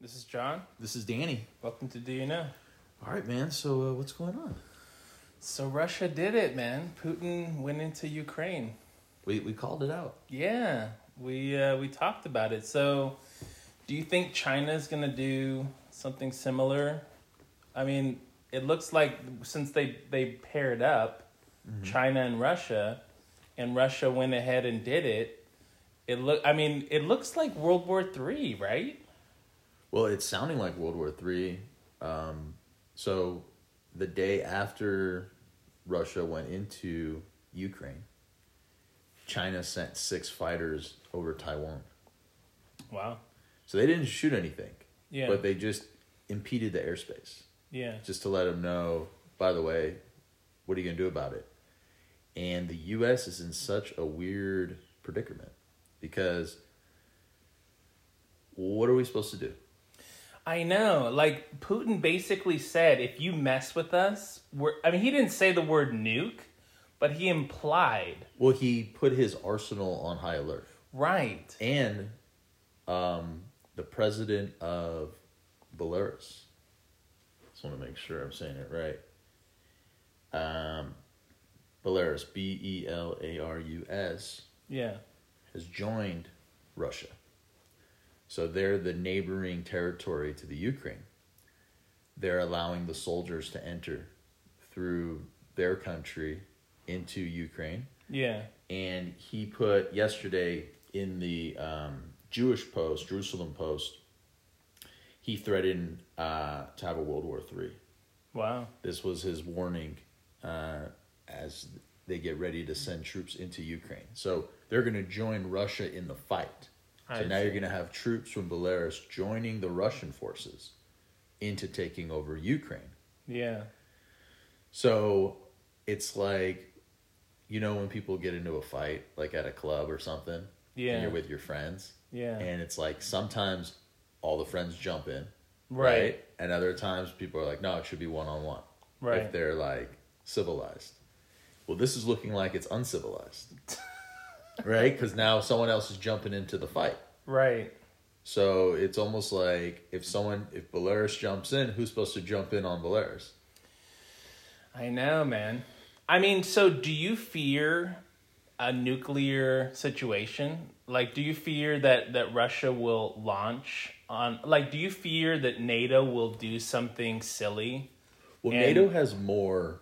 This is John. This is Danny. Welcome to Do You Know? All right, man. So uh, what's going on? So Russia did it, man. Putin went into Ukraine. We we called it out. Yeah, we uh, we talked about it. So, do you think China's gonna do something similar? I mean, it looks like since they they paired up, China and Russia, and Russia went ahead and did it. It look. I mean, it looks like World War Three, right? Well, it's sounding like World War Three. Um, so, the day after Russia went into Ukraine, China sent six fighters over Taiwan. Wow. So they didn't shoot anything, Yeah. but they just impeded the airspace, yeah. just to let them know. By the way, what are you gonna do about it? And the U.S. is in such a weird predicament because what are we supposed to do? I know. Like Putin basically said, if you mess with us, we're. I mean, he didn't say the word nuke, but he implied. Well, he put his arsenal on high alert, Right. and um, the president of Belarus. Just want to make sure I'm saying it right. Um, Belarus, B E L A R U S, Yeah. has joined Russia. So they're the neighboring territory to the Ukraine. They're allowing the soldiers to enter through their country into Ukraine. Yeah. And he put yesterday in the um, Jewish Post, Jerusalem Post, he threatened uh, to have a World War Three. Wow. This was his warning uh, as they get ready to send troops into Ukraine. So they're going to join Russia in the fight. So I now see. you're going to have troops from Belarus joining the Russian forces into taking over Ukraine. Yeah. So it's like, you know, when people get into a fight, like at a club or something, Yeah. and you're with your friends, Yeah. and it's like sometimes all the friends jump in, Right. And other times people are like, no, it should be one on one, Right. If they're like civilized. Well, this is looking like it's uncivilized, right? Because now someone else is jumping into the fight. Right. So it's almost like if someone, if Belarus jumps in, who's supposed to jump in on Belarus? I know, man. I mean, so do you fear a nuclear situation? Like, do you fear that that Russia will launch on? Like, do you fear that NATO will do something silly? Well, And- NATO has more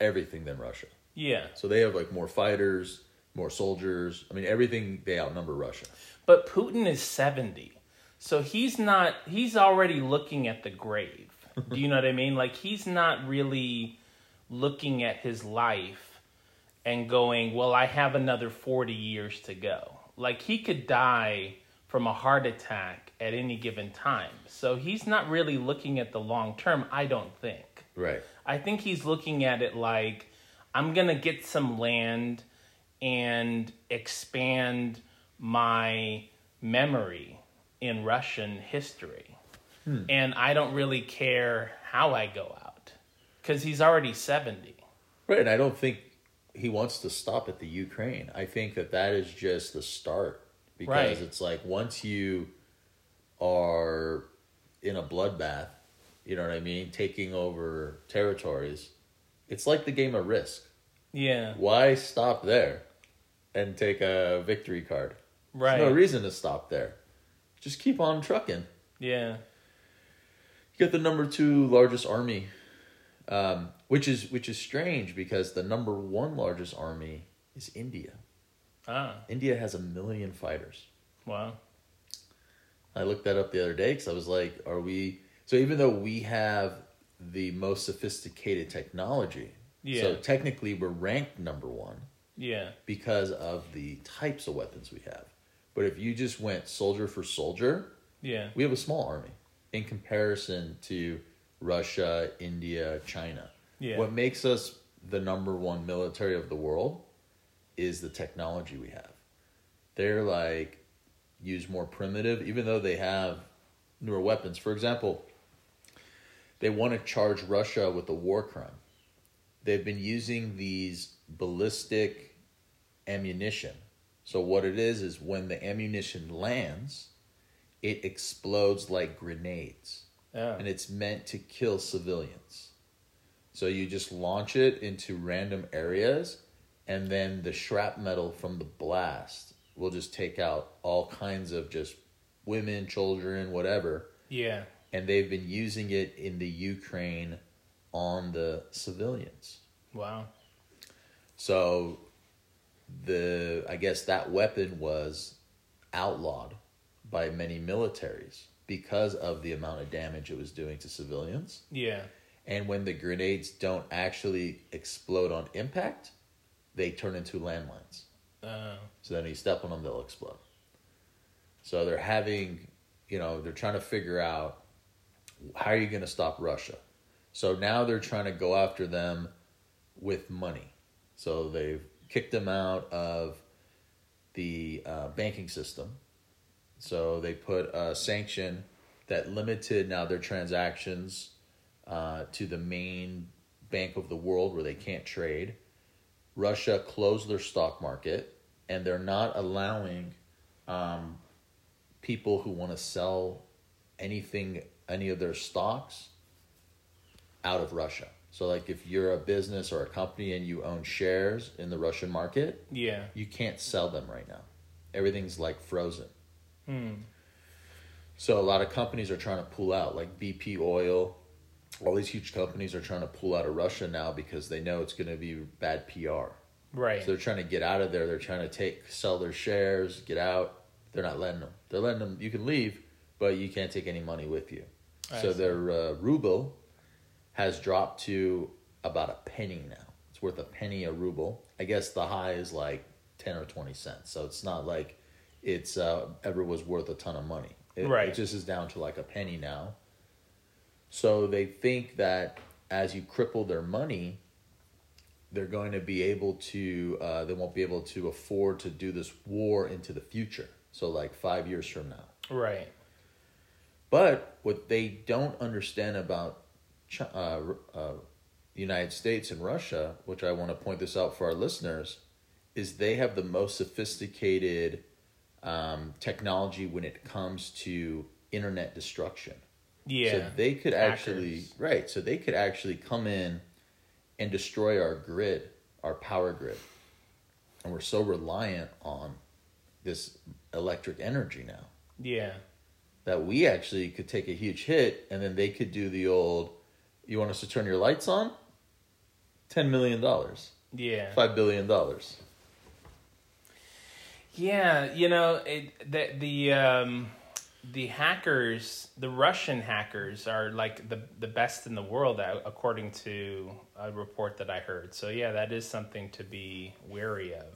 everything than Russia. Yeah. So they have like more fighters, more soldiers. I mean, everything they outnumber Russia. But Putin is 70. So he's not he's already looking at the grave. Do you know what I mean? Like he's not really looking at his life and going, "Well, I have another 40 years to go." Like he could die from a heart attack at any given time. So he's not really looking at the long term, I don't think. Right. I think he's looking at it like I'm going to get some land and expand my memory in Russian history. Hmm. And I don't really care how I go out cuz he's already 70. Right. And I don't think he wants to stop at the Ukraine. I think that that is just the start because Right. it's like once you are in a bloodbath, you know what I mean, taking over territories, it's like the game of Risk. Yeah. Why stop there and take a victory card? Right. There's no reason to stop there. Just keep on trucking. yeah. You got the number two largest army, um, which is which is strange because the number one largest army is India. Ah. India has a million fighters. Wow. I looked that up the other day because I was like, "Are we?" So even though we have the most sophisticated technology, Yeah. so technically we're ranked number one Yeah. because of the types of weapons we have. But if you just went soldier for soldier, Yeah. we have a small army in comparison to Russia, India, China. Yeah. What makes us the number one military of the world is the technology we have. They're like use more primitive, even though they have newer weapons. For example, they want to charge Russia with a war crime. They've been using these ballistic ammunition. So what it is is when the ammunition lands, it explodes like grenades Oh. and it's meant to kill civilians. So you just launch it into random areas, and then the shrapnel from the blast will just take out all kinds of just women, children, whatever. Yeah. And they've been using it in the Ukraine on the civilians. Wow. So the I guess that weapon was outlawed by many militaries because of the amount of damage it was doing to civilians. Yeah. And when the grenades don't actually explode on impact, they turn into landmines. Oh. So then you step on them, they'll explode. So they're having, you know, they're trying to figure out how are you going to stop Russia. So now they're trying to go after them with money. So they've kicked them out of the uh, banking system. So they put a sanction that limited now their transactions uh, to the main bank of the world where they can't trade. Russia closed their stock market, and they're not allowing um, people who want to sell anything, any of their stocks, out of Russia. So, like, if you're a business or a company and you own shares in the Russian market, Yeah. you can't sell them right now. Everything's like frozen. Hmm. So a lot of companies are trying to pull out, like BP Oil. All these huge companies are trying to pull out of Russia now because they know it's going to be bad PR. Right. So they're trying to get out of there. They're trying to take sell their shares, get out. They're not letting them. They're letting them. You can leave, but you can't take any money with you. I so see. their uh, ruble has dropped to about a penny now. It's worth a penny a ruble. I guess the high is like ten or twenty cents. So it's not like it's uh, ever was worth a ton of money. It, Right. It just is down to like a penny now. So they think that as you cripple their money, they're going to be able to. Uh, they won't be able to afford to do this war into the future. So like five years from now. right. But what they don't understand about uh, uh, the United States and Russia, which I want to point this out for our listeners, is they have the most sophisticated um, technology when it comes to internet destruction. Yeah. So they could actually right. So they could actually come in and destroy our grid, our power grid, and we're so reliant on this electric energy now yeah. that we actually could take a huge hit and then they could do the old you want us to turn your lights on 10 million dollars Yeah. 5 billion dollars Yeah, you know, it, the the um, the hackers, the Russian hackers, are like the the best in the world, uh, according to a report that I heard. So yeah, that is something to be wary of.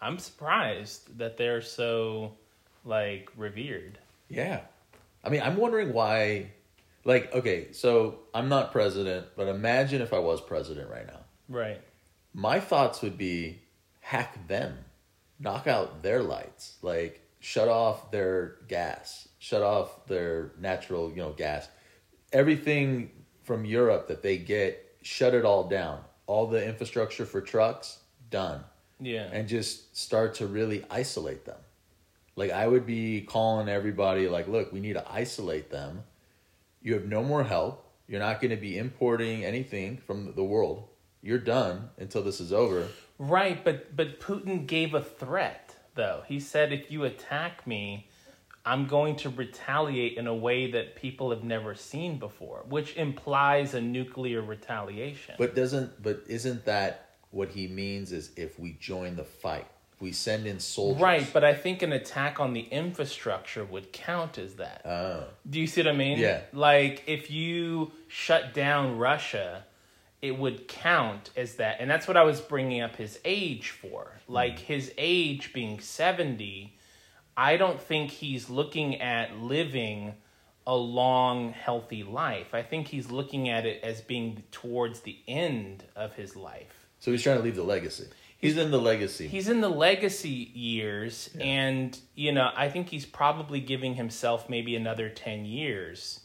I'm surprised that they're so like revered. yeah i mean i'm wondering why like okay so i'm not president but imagine if i was president right now. Right. my thoughts would be hack them. Knock out their lights. Like shut off their gas. Shut off their natural you know gas. Everything from europe that they get shut it all down. All the infrastructure for trucks done. Yeah. and just start to really isolate them. Like i would be calling everybody like look we need to isolate them you have no more help you're not going to be importing anything from the world you're done until this is over Right, but but Putin gave a threat though. He said if you attack me, I'm going to retaliate in a way that people have never seen before, which implies a nuclear retaliation. But doesn't but isn't that what he means is if we join the fight, we send in soldiers. right, but I think an attack on the infrastructure would count as that. Oh. Do you see what I mean? Yeah. Like if you shut down Russia, it would count as that. And that's what I was bringing up his age for. Like hmm. his age being 70, I don't think he's looking at living a long, healthy life. I think he's looking at it as being towards the end of his life. So he's trying to leave the legacy. He's in the legacy. He's in the legacy years, Yeah. and you know, I think he's probably giving himself maybe another ten years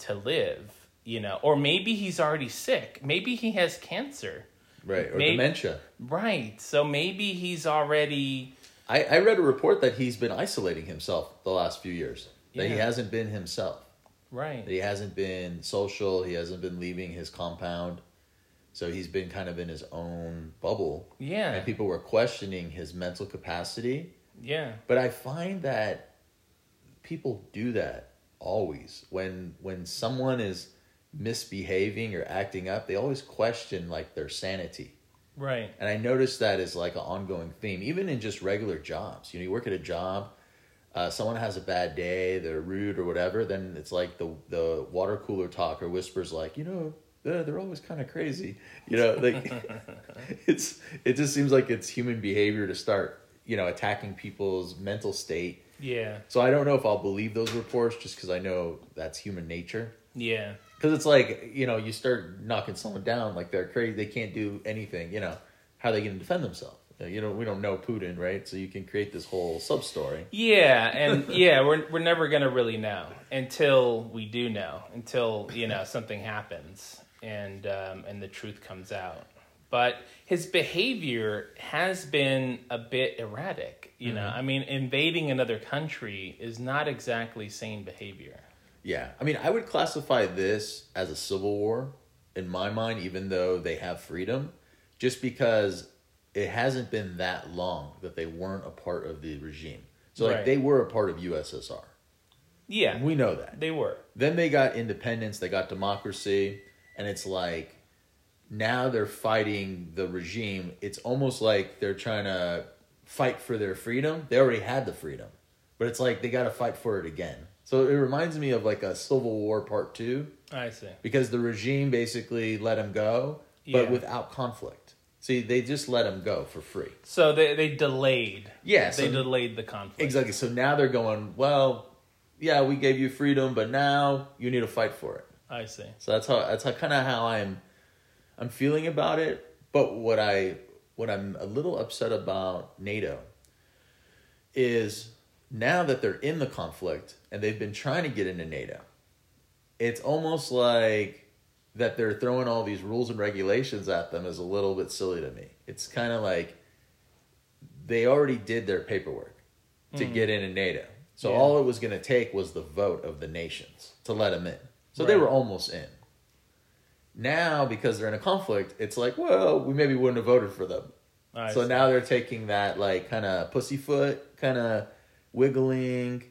to live. You know, or maybe he's already sick. Maybe he has cancer. right. Or May- dementia. Right. So maybe he's already. I, I read a report that he's been isolating himself the last few years. That he hasn't been himself. Right. That he hasn't been social. He hasn't been leaving his compound. So he's been kind of in his own bubble. Yeah. And people were questioning his mental capacity. Yeah. But I find that people do that always. When when someone is misbehaving or acting up, they always question like their sanity. Right. And I noticed that as like an ongoing theme, even in just regular jobs. You know, you work at a job, uh, someone has a bad day, they're rude or whatever, then it's like the the water cooler talk or whispers like, you know, they're, they're always kind of crazy. You know, like it's it just seems like it's human behavior to start, you know, attacking people's mental state. Yeah. So I don't know if I'll believe those reports just because I know that's human nature. Yeah. Because it's like you know, you start knocking someone down like they're crazy, they can't do anything. You know, how are they going to defend themselves? You know, we don't know Putin, right? So you can create this whole sub story. Yeah, and yeah, we're we're never gonna really know until we do know, until you know something happens and um, and the truth comes out. But his behavior has been a bit erratic. You know, I mean, invading another country is not exactly sane behavior. Yeah, I mean, I would classify this as a civil war in my mind, even though they have freedom, just because it hasn't been that long that they weren't a part of the regime. So like Right. they were a part of USSR. Yeah, We know that. they were. Then they got independence, they got democracy, and it's like now they're fighting the regime. It's almost like they're trying to fight for their freedom. They already had the freedom, but it's like they got to fight for it again. So it reminds me of like a Civil War Part 2 I see. because the regime basically let him go, but Yeah. without conflict. See, they just let him go for free. So they they delayed. Yeah, they so- delayed the conflict. Exactly. So now they're going, well, yeah, we gave you freedom, but now you need to fight for it. I see. So that's how that's how, kind of how I'm I'm feeling about it. But what I what I'm a little upset about NATO is now that they're in the conflict and they've been trying to get into NATO, it's almost like that they're throwing all these rules and regulations at them is a little bit silly to me. It's kind of like they already did their paperwork to mm. get into NATO. So Yeah. all it was going to take was the vote of the nations to let them in. So they were almost in. Now, because they're in a conflict, it's like, well, we maybe wouldn't have voted for them. I so see. now they're taking that like kind of pussyfoot, kind of wiggling.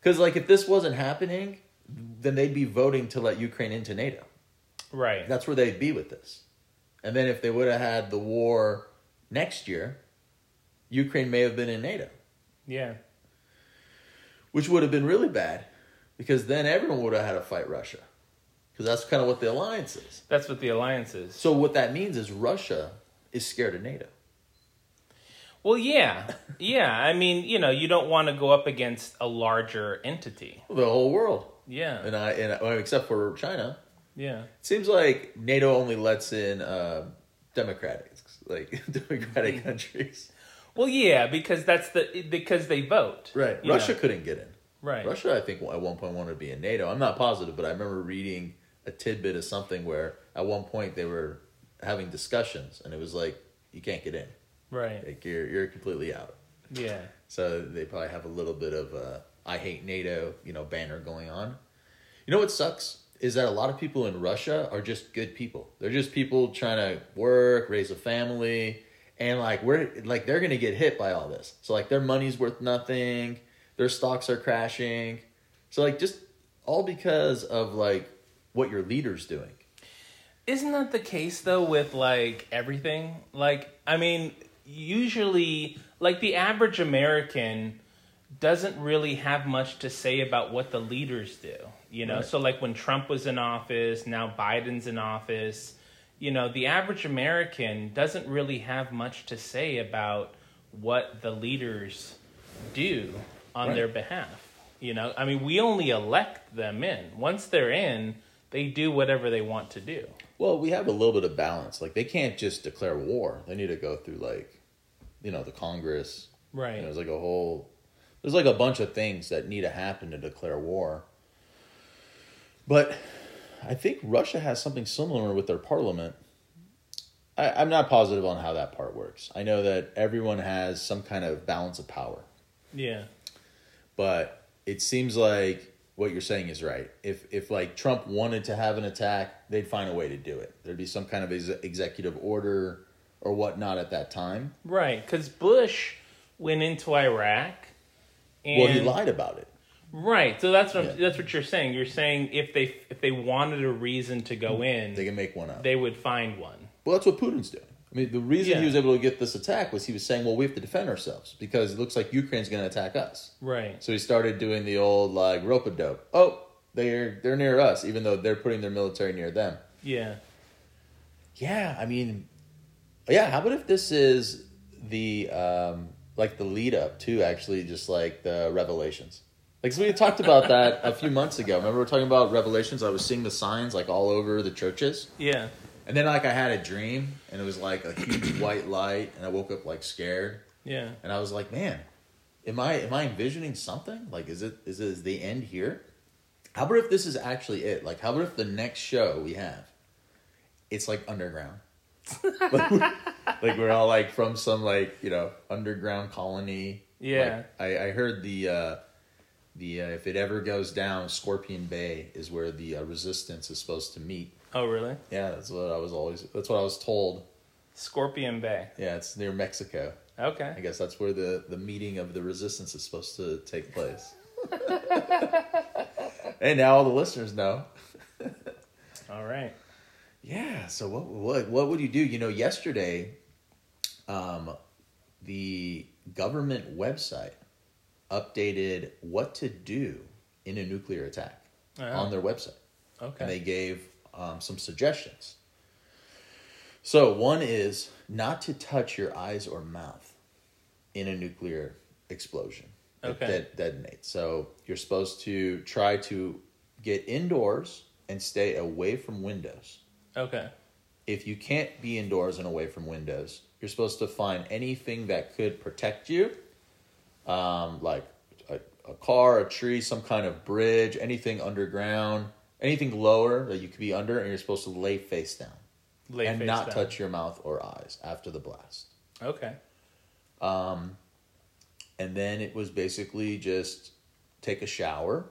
Because like if this wasn't happening, then they'd be voting to let Ukraine into NATO. right. That's where they'd be with this. And then if they would have had the war next year, Ukraine may have been in NATO, yeah. which would have been really bad because then everyone would have had to fight Russia. Because that's kind of what the alliance is. That's what the alliance is. So what that means is Russia is scared of NATO. Well, yeah, yeah. I mean, you know, you don't want to go up against a larger entity. The whole world. Yeah, And I, and well, except for China, yeah, it seems like NATO only lets in uh, democratic, like democratic countries. Well, yeah, because that's the because they vote. Right. Russia know. couldn't get in. Right. Russia, I think, at one point wanted to be in NATO. I'm not positive, but I remember reading a tidbit of something where at one point they were having discussions, and it was like, you can't get in. Right. Like you're you're completely out. Yeah. So they probably have a little bit of a I hate NATO, you know, banner going on. You know what sucks is that a lot of people in Russia are just good people. They're just people trying to work, raise a family, and like we're like they're gonna get hit by all this. So like their money's worth nothing, their stocks are crashing. So like just all because of like what your leader's doing. Isn't that the case though with like everything? Like, I mean, usually, like the average American doesn't really have much to say about what the leaders do. You know, Right. so like when Trump was in office, now Biden's in office. You know, the average American doesn't really have much to say about what the leaders do on Right. their behalf. You know, I mean, we only elect them in. Once they're in, they do whatever they want to do. Well, we have a little bit of balance. Like they can't just declare war. They need to go through like, you know, the Congress. Right. You know, there's like a whole, there's like a bunch of things that need to happen to declare war. But I think Russia has something similar with their parliament. I, I'm not positive on how that part works. I know that everyone has some kind of balance of power, Yeah. But it seems like what you're saying is right. If if like Trump wanted to have an attack, they'd find a way to do it. There'd be some kind of ex- executive order or whatnot at that time. Right, because Bush went into Iraq. And, well, he lied about it. Right, so that's what Yeah. that's what you're saying. You're saying if they if they wanted a reason to go hmm. in, They can make one up. they would find one. Well, that's what Putin's doing. I mean, the reason Yeah. he was able to get this attack was he was saying, "Well, we have to defend ourselves because it looks like Ukraine's going to attack us." Right. So he started doing the old like rope a dope. Oh, they're they're near us, even though they're putting their military near them. Yeah. Yeah, I mean, yeah. How about if this is the um, like the lead up to actually just like the revelations? Like so we talked about that a few months ago. Remember we are talking about revelations? I was seeing the signs like all over the churches. Yeah. And then like I had a dream and it was like a huge white light and I woke up like scared Yeah. and I was like, man, am I am I envisioning something? Like is it is it is the end here? How about if this is actually it? Like how about if the next show we have it's like underground? like, we're, like we're all like from some like, you know, underground colony. Yeah. Like, I, I heard the uh the uh, if it ever goes down, Scorpion Bay is where the uh, resistance is supposed to meet. Oh, really? Yeah, that's what I was always. That's what I was told. Scorpion Bay. Yeah, it's near Mexico. Okay. I guess that's where the the meeting of the resistance is supposed to take place. and now all the listeners know. All right. Yeah. So what what what would you do? You know, yesterday, um, the government website updated what to do in a nuclear attack Oh, on their website. okay. and they gave um, some suggestions. So one is not to touch your eyes or mouth in a nuclear explosion that Okay. that detonates. So you're supposed to try to get indoors and stay away from windows. okay. If you can't be indoors and away from windows, you're supposed to find anything that could protect you, um, like a, a car, a tree, some kind of bridge, anything underground, anything lower that you could be under, and you're supposed to lay face down Lay and not down. touch your mouth or eyes after the blast. Okay. Um, and then it was basically just take a shower,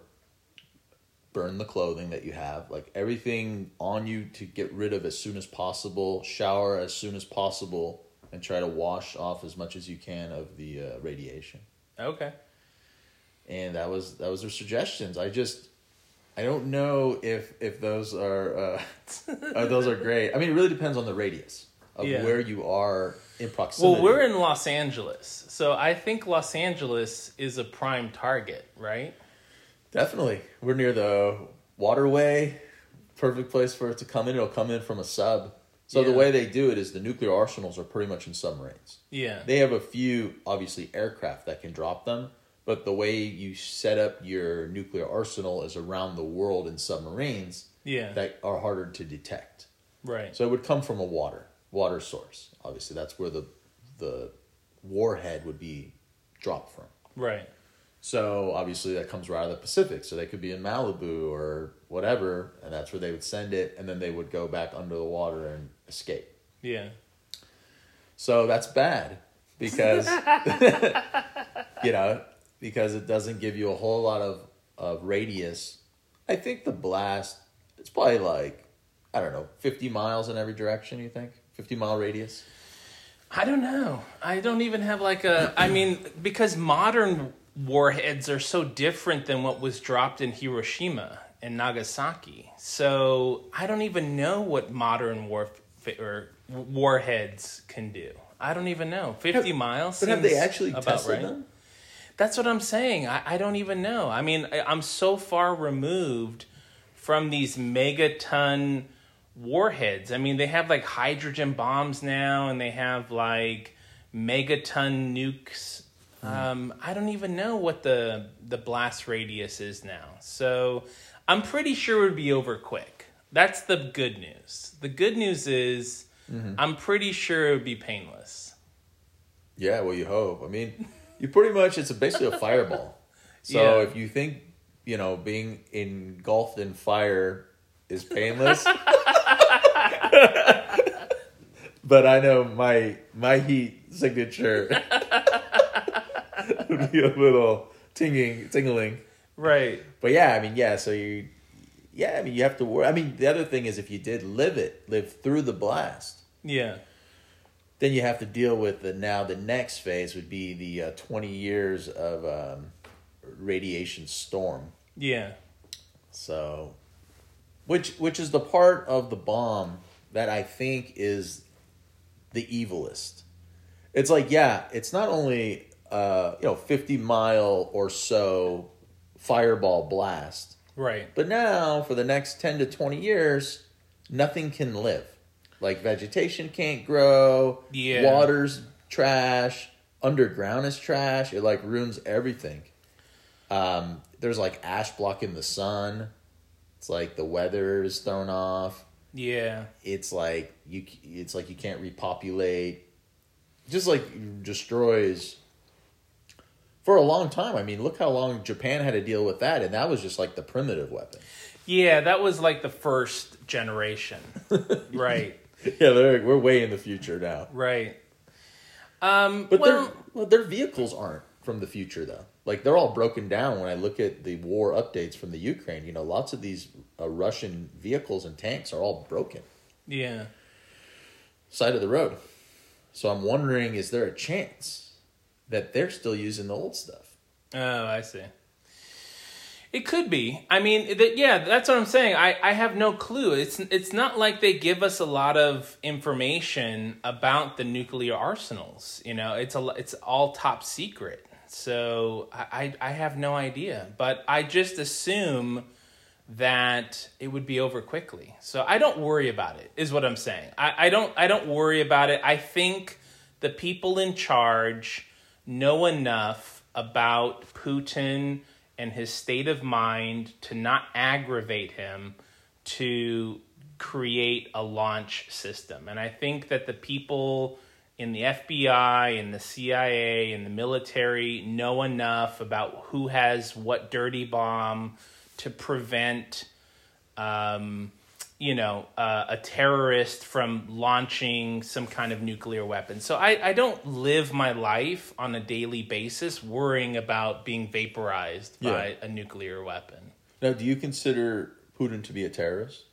burn the clothing that you have, like everything on you to get rid of as soon as possible, shower as soon as possible, and try to wash off as much as you can of the uh, radiation. Okay. And that was that was their suggestions. I just I don't know if if those are uh, uh, those are great. I mean, it really depends on the radius of Yeah. where you are in proximity. Well, we're in Los Angeles, so I think Los Angeles is a prime target, right? Definitely. We're near the waterway. Perfect place for it to come in. It'll come in from a sub. So the way they do it is the nuclear arsenals are pretty much in submarines. Yeah. They have a few, obviously, aircraft that can drop them, but the way you set up your nuclear arsenal is around the world in submarines yeah. that are harder to detect. right. So it would come from a water water source. Obviously, that's where the the warhead would be dropped from. right. So obviously that comes right out of the Pacific. So they could be in Malibu or whatever, and that's where they would send it, and then they would go back under the water and escape. Yeah. So that's bad because you know because it doesn't give you a whole lot of of radius. I think the blast it's probably like I don't know fifty miles in every direction. You think fifty mile radius? I don't know. I don't even have like a. I mean, because modern warheads are so different than what was dropped in Hiroshima and Nagasaki. So I don't even know what modern war or warheads can do. I don't even know. Fifty miles. But have they actually tested right. them? That's what I'm saying. I, I don't even know. I mean, I, I'm so far removed from these megaton warheads. I mean, they have like hydrogen bombs now, and they have like megaton nukes. Um, I don't even know what the the blast radius is now. So I'm pretty sure it would be over quick. That's the good news. The good news is I'm pretty sure it would be painless. Yeah, well, you hope. I mean, you pretty much it's basically a fireball. So Yeah. if you think you know being engulfed in fire is painless, but I know my my heat signature would be a little tingling, tingling. Right. But yeah, I mean, yeah. So you, yeah, I mean, you have to worry. I mean, the other thing is, if you did live it, live through the blast, Yeah. Then you have to deal with the now. The next phase would be the uh, twenty years of um, radiation storm. Yeah. So, which which is the part of the bomb that I think is the evilest. It's like, yeah, it's not only uh, you know fifty mile or so fireball blast, Right. but now for the next ten to twenty years, nothing can live. Like vegetation can't grow. Yeah. Water's trash. Underground is trash. It like ruins everything. Um, there's like ash blocking the sun. It's like the weather is thrown off. Yeah. It's like you. It's like you can't repopulate. Just like destroys. For a long time, I mean, look how long Japan had to deal with that, and that was just like the primitive weapon. Yeah, that was like the first generation. right. yeah, they're, we're way in the future now. Right. Um But well, their well, their vehicles aren't from the future though. Like they're all broken down. When I look at the war updates from the Ukraine, you know, lots of these uh, Russian vehicles and tanks are all broken, yeah. side of the road. So I'm wondering, is there a chance that they're still using the old stuff? Oh, I see. It could be. I mean, that yeah, that's what I'm saying. I, I have no clue. It's it's not like they give us a lot of information about the nuclear arsenals. You know, it's a it's all top secret. So I I, I have no idea. But I just assume that it would be over quickly. So I don't worry about it. Is what I'm saying. I, I don't I don't worry about it. I think the people in charge know enough about Putin and his state of mind to not aggravate him to create a launch system. And I think that the people in the FBI and the CIA and the military know enough about who has what dirty bomb to prevent um, you know, uh, a terrorist from launching some kind of nuclear weapon. So I, I don't live my life on a daily basis worrying about being vaporized by a nuclear weapon. Now, do you consider Putin to be a terrorist?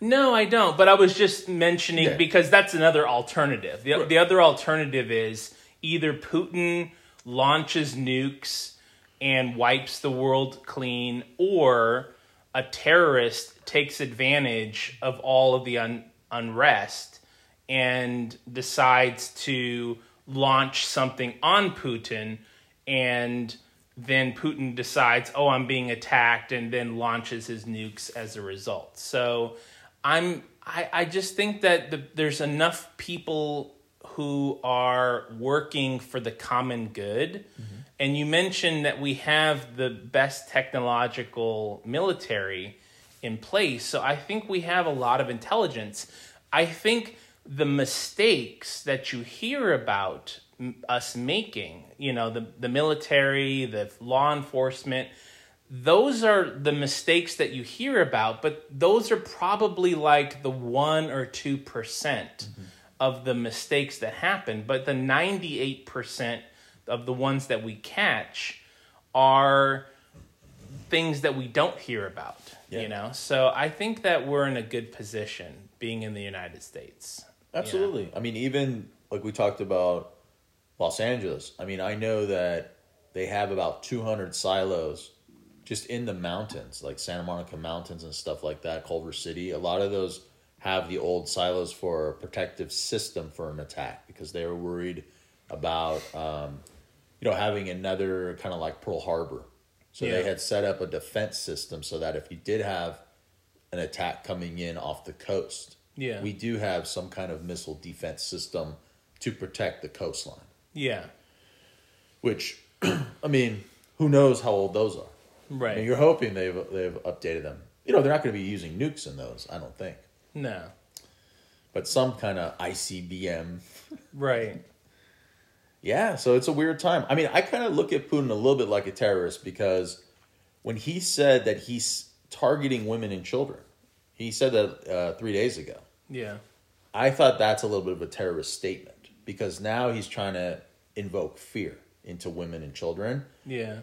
No, I don't. But I was just mentioning Yeah. because that's another alternative. The, Right. the other alternative is either Putin launches nukes and wipes the world clean, or a terrorist takes advantage of all of the un- unrest and decides to launch something on Putin and then Putin decides, "Oh, I'm being attacked," and then launches his nukes as a result. So, I'm I, I just think that the, there's enough people who are working for the common good. Mm-hmm. And you mentioned that we have the best technological military in place. So I think we have a lot of intelligence. I think the mistakes that you hear about us making, you know, the, the military, the law enforcement, those are the mistakes that you hear about, but those are probably like the 1 or 2% mm-hmm. of the mistakes that happen. But the 98% of the ones that we catch are things that we don't hear about, Yeah. you know? So I think that we're in a good position being in the United States. Absolutely. I mean, even like we talked about Los Angeles. I mean, I know that they have about 200 silos just in the mountains, like Santa Monica Mountains and stuff like that, Culver City. A lot of those have the old silos for a protective system for an attack because they were worried about, um, you know, having another kind of like Pearl Harbor. So they had set up a defense system so that if you did have an attack coming in off the coast, Yeah. we do have some kind of missile defense system to protect the coastline. Yeah. Which, I mean, who knows how old those are? I Right. mean, you're hoping they've they've updated them. You know, they're not going to be using nukes in those. I don't think, no. but some kind of ICBM. Right. Yeah, so it's a weird time. I mean, I kind of look at Putin a little bit like a terrorist because when he said that he's targeting women and children, he said that uh, three days ago. Yeah. I thought that's a little bit of a terrorist statement because now he's trying to invoke fear into women and children, Yeah.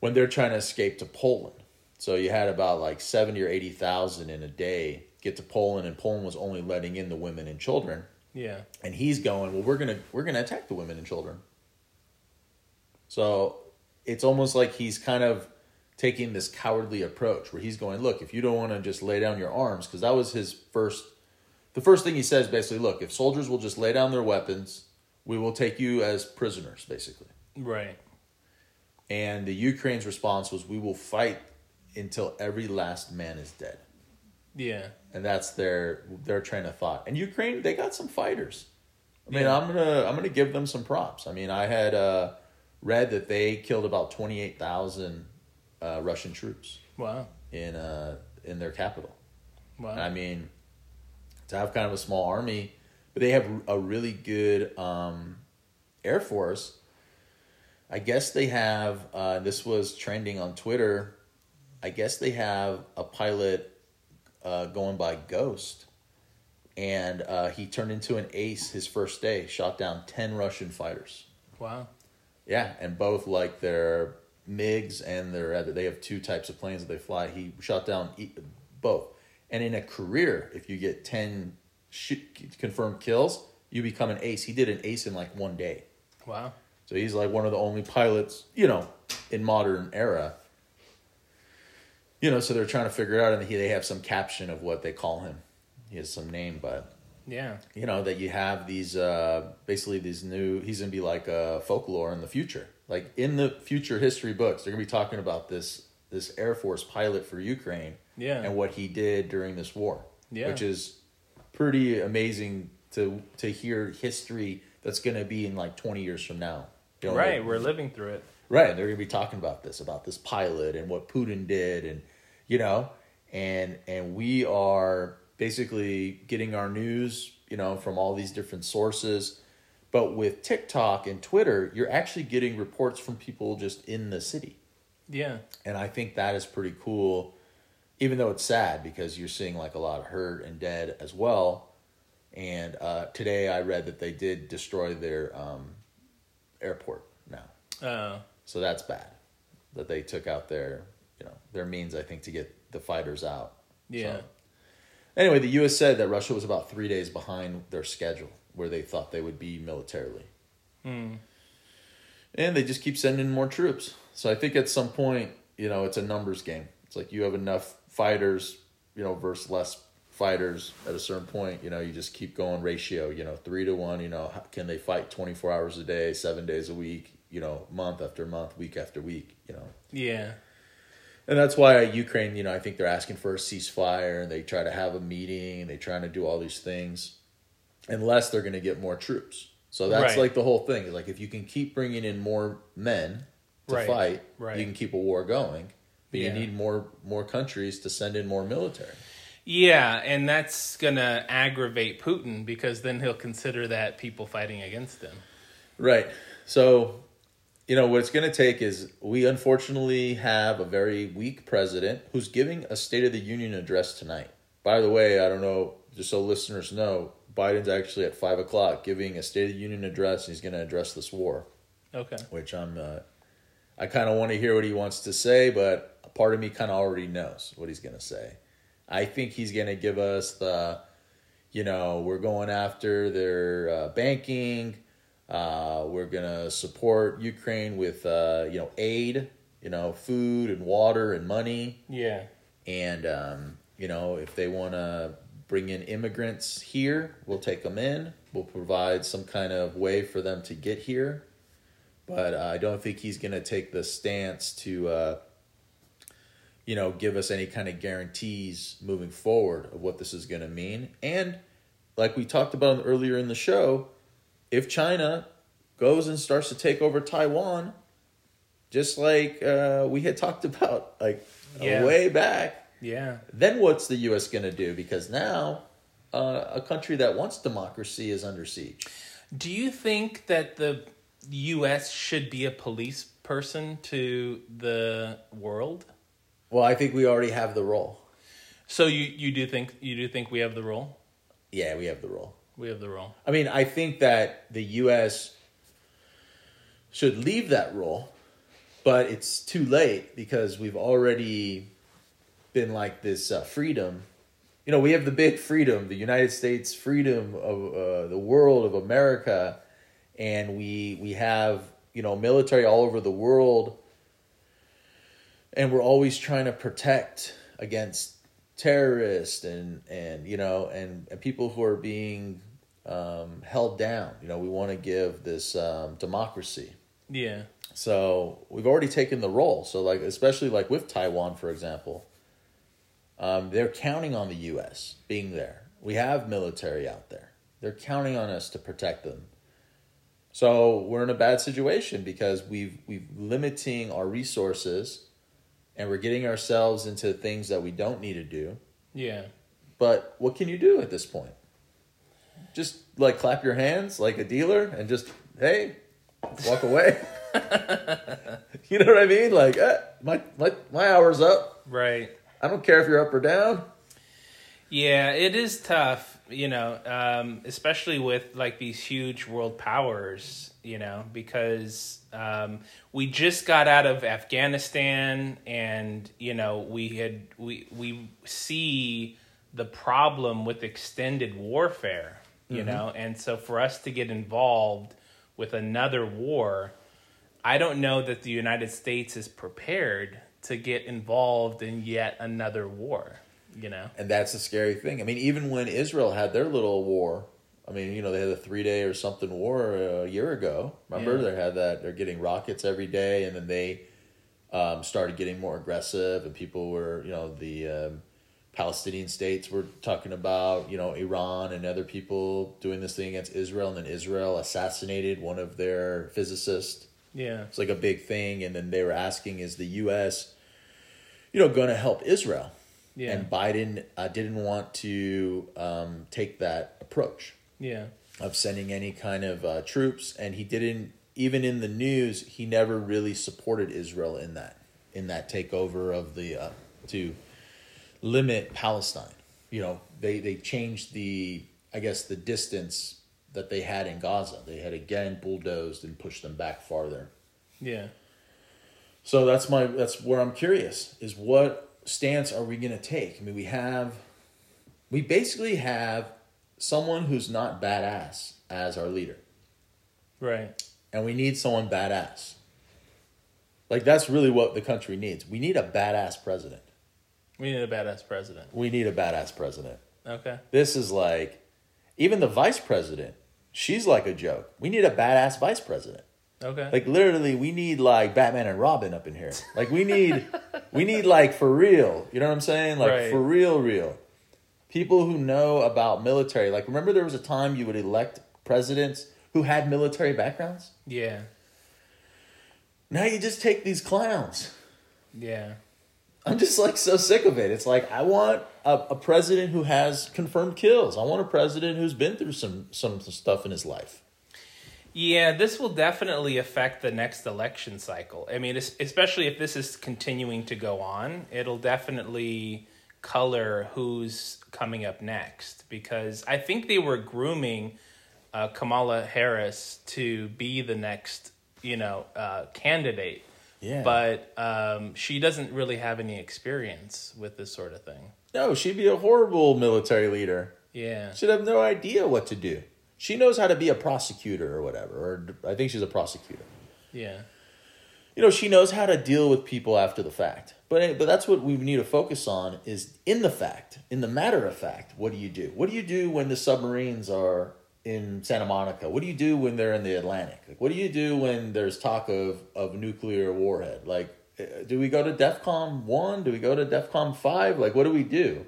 when they're trying to escape to Poland. So you had about like 70 or 80,000 in a day get to Poland and Poland was only letting in the women and children. Yeah. And he's going, "Well, we're going to we're going to attack the women and children." So, it's almost like he's kind of taking this cowardly approach where he's going, "Look, if you don't want to just lay down your arms because that was his first the first thing he says basically, look, if soldiers will just lay down their weapons, we will take you as prisoners, basically. Right. And the Ukraine's response was, we will fight until every last man is dead. Yeah. And that's their their train of thought. And Ukraine, they got some fighters. I mean, Yeah. I'm gonna I'm gonna give them some props. I mean, I had uh, read that they killed about twenty eight thousand uh, Russian troops Wow. in uh, in their capital. Wow. I mean, to have kind of a small army, but they have a really good um, air force. I guess they have. Uh, this was trending on Twitter. I guess they have a pilot uh, going by Ghost, and uh, he turned into an ace his first day. Shot down ten Russian fighters. wow. Yeah, and both like their MiGs and their other, they have two types of planes that they fly. He shot down both. And in a career, if you get 10 sh- confirmed kills, you become an ace. He did an ace in like one day. Wow. So he's like one of the only pilots, you know, in modern era. You know, so they're trying to figure it out, and he, they have some caption of what they call him. He has some name, but Yeah. you know that you have these uh basically these new he's gonna be like uh folklore in the future like in the future history books they're gonna be talking about this this air force pilot for ukraine Yeah. and what he did during this war Yeah. which is pretty amazing to to hear history that's gonna be in like 20 years from now You know, right. like- We're living through it. Right, they're gonna be talking about this, about this pilot and what Putin did, and you know, and and we are basically getting our news, you know, from all these different sources. But with TikTok and Twitter, you're actually getting reports from people just in the city, Yeah. and I think that is pretty cool. Even though it's sad because you're seeing like a lot of hurt and dead as well. And uh, today I read that they did destroy their um, airport now. Uh, So that's bad that they took out their, their means. I think to get the fighters out. yeah. So, anyway, the U.S. said that Russia was about three days behind their schedule where they thought they would be militarily, Hmm. and they just keep sending more troops. So I think at some point, you know, it's a numbers game. It's like you have enough fighters, you know, versus less fighters at a certain point. You know, you just keep going ratio. You know, three to one. You know, can they fight twenty four hours a day, seven days a week? You know, month after month, week after week. You know, Yeah. And that's why Ukraine, you know, I think they're asking for a ceasefire and they try to have a meeting and they trying to do all these things unless they're going to get more troops. So that's Right. like the whole thing. Like if you can keep bringing in more men to Right. fight, Right. you can keep a war going. But Yeah. you need more more countries to send in more military. Yeah, and that's gonna aggravate Putin because then he'll consider that people fighting against him. Right. So, you know, what it's going to take is we unfortunately have a very weak president who's giving a State of the Union address tonight. By the way, I don't know, just so listeners know, Biden's actually at five o'clock giving a State of the Union address. And he's going to address this war, Okay. which I'm, uh, I kind of want to hear what he wants to say, but a part of me kind of already knows what he's going to say. I think he's going to give us the, you know, we're going after their uh, banking. Uh, we're going to support Ukraine with, uh, you know, aid, you know, food and water and money. Yeah. And, um, you know, if they want to bring in immigrants here, we'll take them in. We'll provide some kind of way for them to get here. But uh, I don't think he's going to take the stance to, uh, you know, give us any kind of guarantees moving forward of what this is going to mean. And like we talked about earlier in the show, if China goes and starts to take over Taiwan, just like uh, we had talked about, like Yeah. way back, Yeah. then what's the U.S. going to do? Because now uh, a country that wants democracy is under siege. Do you think that the U.S. should be a police person to the world? Well, I think we already have the role. So you you do think you do think we have the role? Yeah, we have the role. We have the role. I mean, I think that the U.S. should leave that role but it's too late because we've already been like this uh, freedom. You know, we have the big freedom, the United States freedom of uh, the world of America, and we we have you know military all over the world, and we're always trying to protect against terrorists and and you know and, and people who are being um, held down. You know, we want to give this um, democracy. Yeah. So we've already taken the role. So like especially like with Taiwan, for example, um, they're counting on the U.S. being there. We have military out there. They're counting on us to protect them. So we're in a bad situation because we've we've limiting our resources, and we're getting ourselves into things that we don't need to do. Yeah. But what can you do at this point? Just like clap your hands like a dealer and just hey, walk away. you know what I mean? Like eh, my my my hour's up. Right. I don't care if you're up or down. Yeah, it is tough, you know, um, especially with like these huge world powers, you know, because um, we just got out of Afghanistan, and you know, we had we we see the problem with extended warfare, you know, and so for us to get involved with another war, I don't know that the United States is prepared to get involved in yet another war, you know. And that's the scary thing. I mean, even when Israel had their little war, I mean, you know, they had a three day or something war a year ago. Remember, Yeah. they had that. They're getting rockets every day, and then they um, started getting more aggressive, and people were, you know, the um, Palestinian states were talking about, you know, Iran and other people doing this thing against Israel, and then Israel assassinated one of their physicists. Yeah. It's like a big thing, and then they were asking, is the U.S. you know going to help Israel? Yeah. And Biden uh, didn't want to um, take that approach Yeah. of sending any kind of uh, troops, and he didn't even in the news. He never really supported Israel in that in that takeover of the uh, to limit Palestine. You know, they they changed the I guess the distance that they had in Gaza. They had again bulldozed and pushed them back farther. Yeah. So that's my that's where I'm curious is what stance are we going to take? I mean, we have we basically have someone who's not badass as our leader, Right. and we need someone badass. Like that's really what the country needs. We need a badass president. We need a badass president. We need a badass president. Okay. This is like even the vice president. She's like a joke. We need a badass vice president. Okay. Like literally, we need like Batman and Robin up in here. Like we need, we need like for real. You know what I'm saying? Like Right. for real, real. People who know about military. Like remember, there was a time you would elect presidents who had military backgrounds. yeah. Now you just take these clowns. Yeah. I'm just like so sick of it. It's like I want a, a president who has confirmed kills. I want a president who's been through some some stuff in his life. Yeah, this will definitely affect the next election cycle. I mean, especially if this is continuing to go on, it'll definitely color who's coming up next because I think they were grooming uh, Kamala Harris to be the next, you know, uh, candidate. Yeah. But um, she doesn't really have any experience with this sort of thing. No, she'd be a horrible military leader. Yeah. She'd have no idea what to do. She knows how to be a prosecutor or whatever, or I think she's a prosecutor. Yeah. You know, she knows how to deal with people after the fact. But but that's what we need to focus on is in the fact, in the matter of fact. What do you do? What do you do when the submarines are in Santa Monica? What do you do when they're in the Atlantic? Like, what do you do when there's talk of of nuclear warhead? Like, uh, do we go to DEFCON one? Do we go to DEFCON five? Like, what do we do?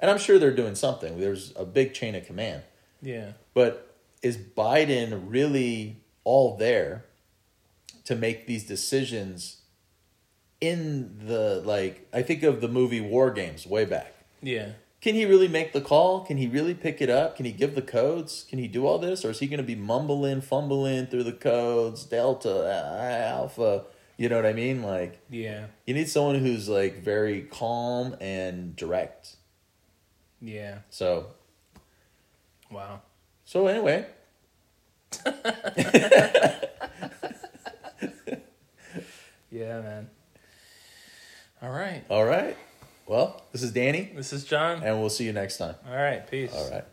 And I'm sure they're doing something. There's a big chain of command. Yeah. But is Biden really all there to make these decisions in the like I think of the movie War Games way back. Yeah. Can he really make the call? Can he really pick it up? Can he give the codes? Can he do all this or is he going to be mumbling, fumbling through the codes, delta, uh, alpha, you know what I mean? Like Yeah. you need someone who's like very calm and direct. Yeah. So, Wow. so anyway, Yeah, man. All right. All right. Well, this is Danny, This is John. and we'll see you next time. All right. Peace. All right.